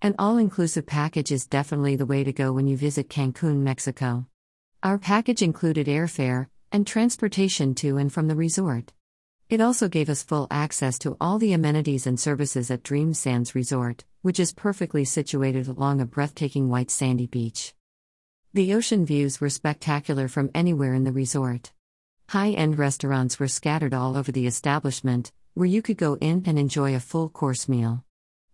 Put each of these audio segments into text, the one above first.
An all inclusive package is definitely the way to go when you visit Cancun, Mexico. Our package included airfare and transportation to and from the resort. It also gave us full access to all the amenities and services at Dream Sands Resort, which is perfectly situated along a breathtaking white sandy beach. The ocean views were spectacular from anywhere in the resort. High end restaurants were scattered all over the establishment, where you could go in and enjoy a full course meal.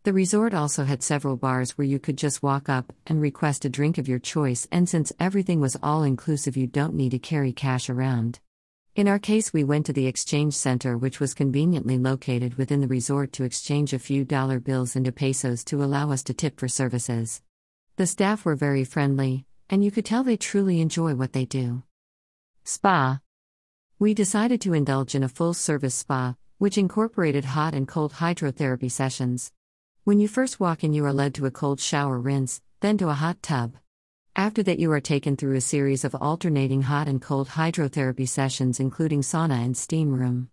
The resort also had several bars where you could just walk up and request a drink of your choice, and since everything was all inclusive, you don't need to carry cash around. In our case, we went to the exchange center, which was conveniently located within the resort, to exchange a few dollar bills into pesos to allow us to tip for services. The staff were very friendly, and you could tell they truly enjoy what they do. Spa. We decided to indulge in a full service spa, which incorporated hot and cold hydrotherapy sessions. When you first walk in, you are led to a cold shower rinse, then to a hot tub. After that, you are taken through a series of alternating hot and cold hydrotherapy sessions, including sauna and steam room.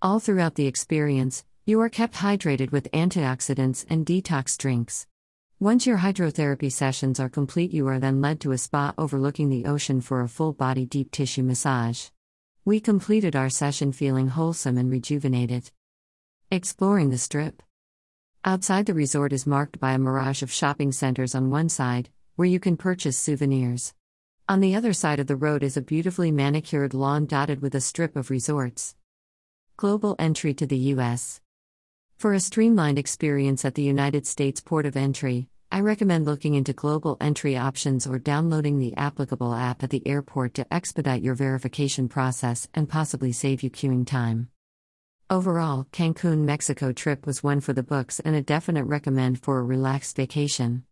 All throughout the experience, you are kept hydrated with antioxidants and detox drinks. Once your hydrotherapy sessions are complete, you are then led to a spa overlooking the ocean for a full body deep tissue massage. We completed our session feeling wholesome and rejuvenated. Exploring the strip. Outside the resort is marked by a mirage of shopping centers on one side, where you can purchase souvenirs. On the other side of the road is a beautifully manicured lawn dotted with a strip of resorts. Global entry to the U.S. For a streamlined experience at the United States port of entry, I recommend looking into global entry options or downloading the applicable app at the airport to expedite your verification process and possibly save you queuing time. Overall, Cancun, Mexico trip was one for the books and a definite recommend for a relaxed vacation.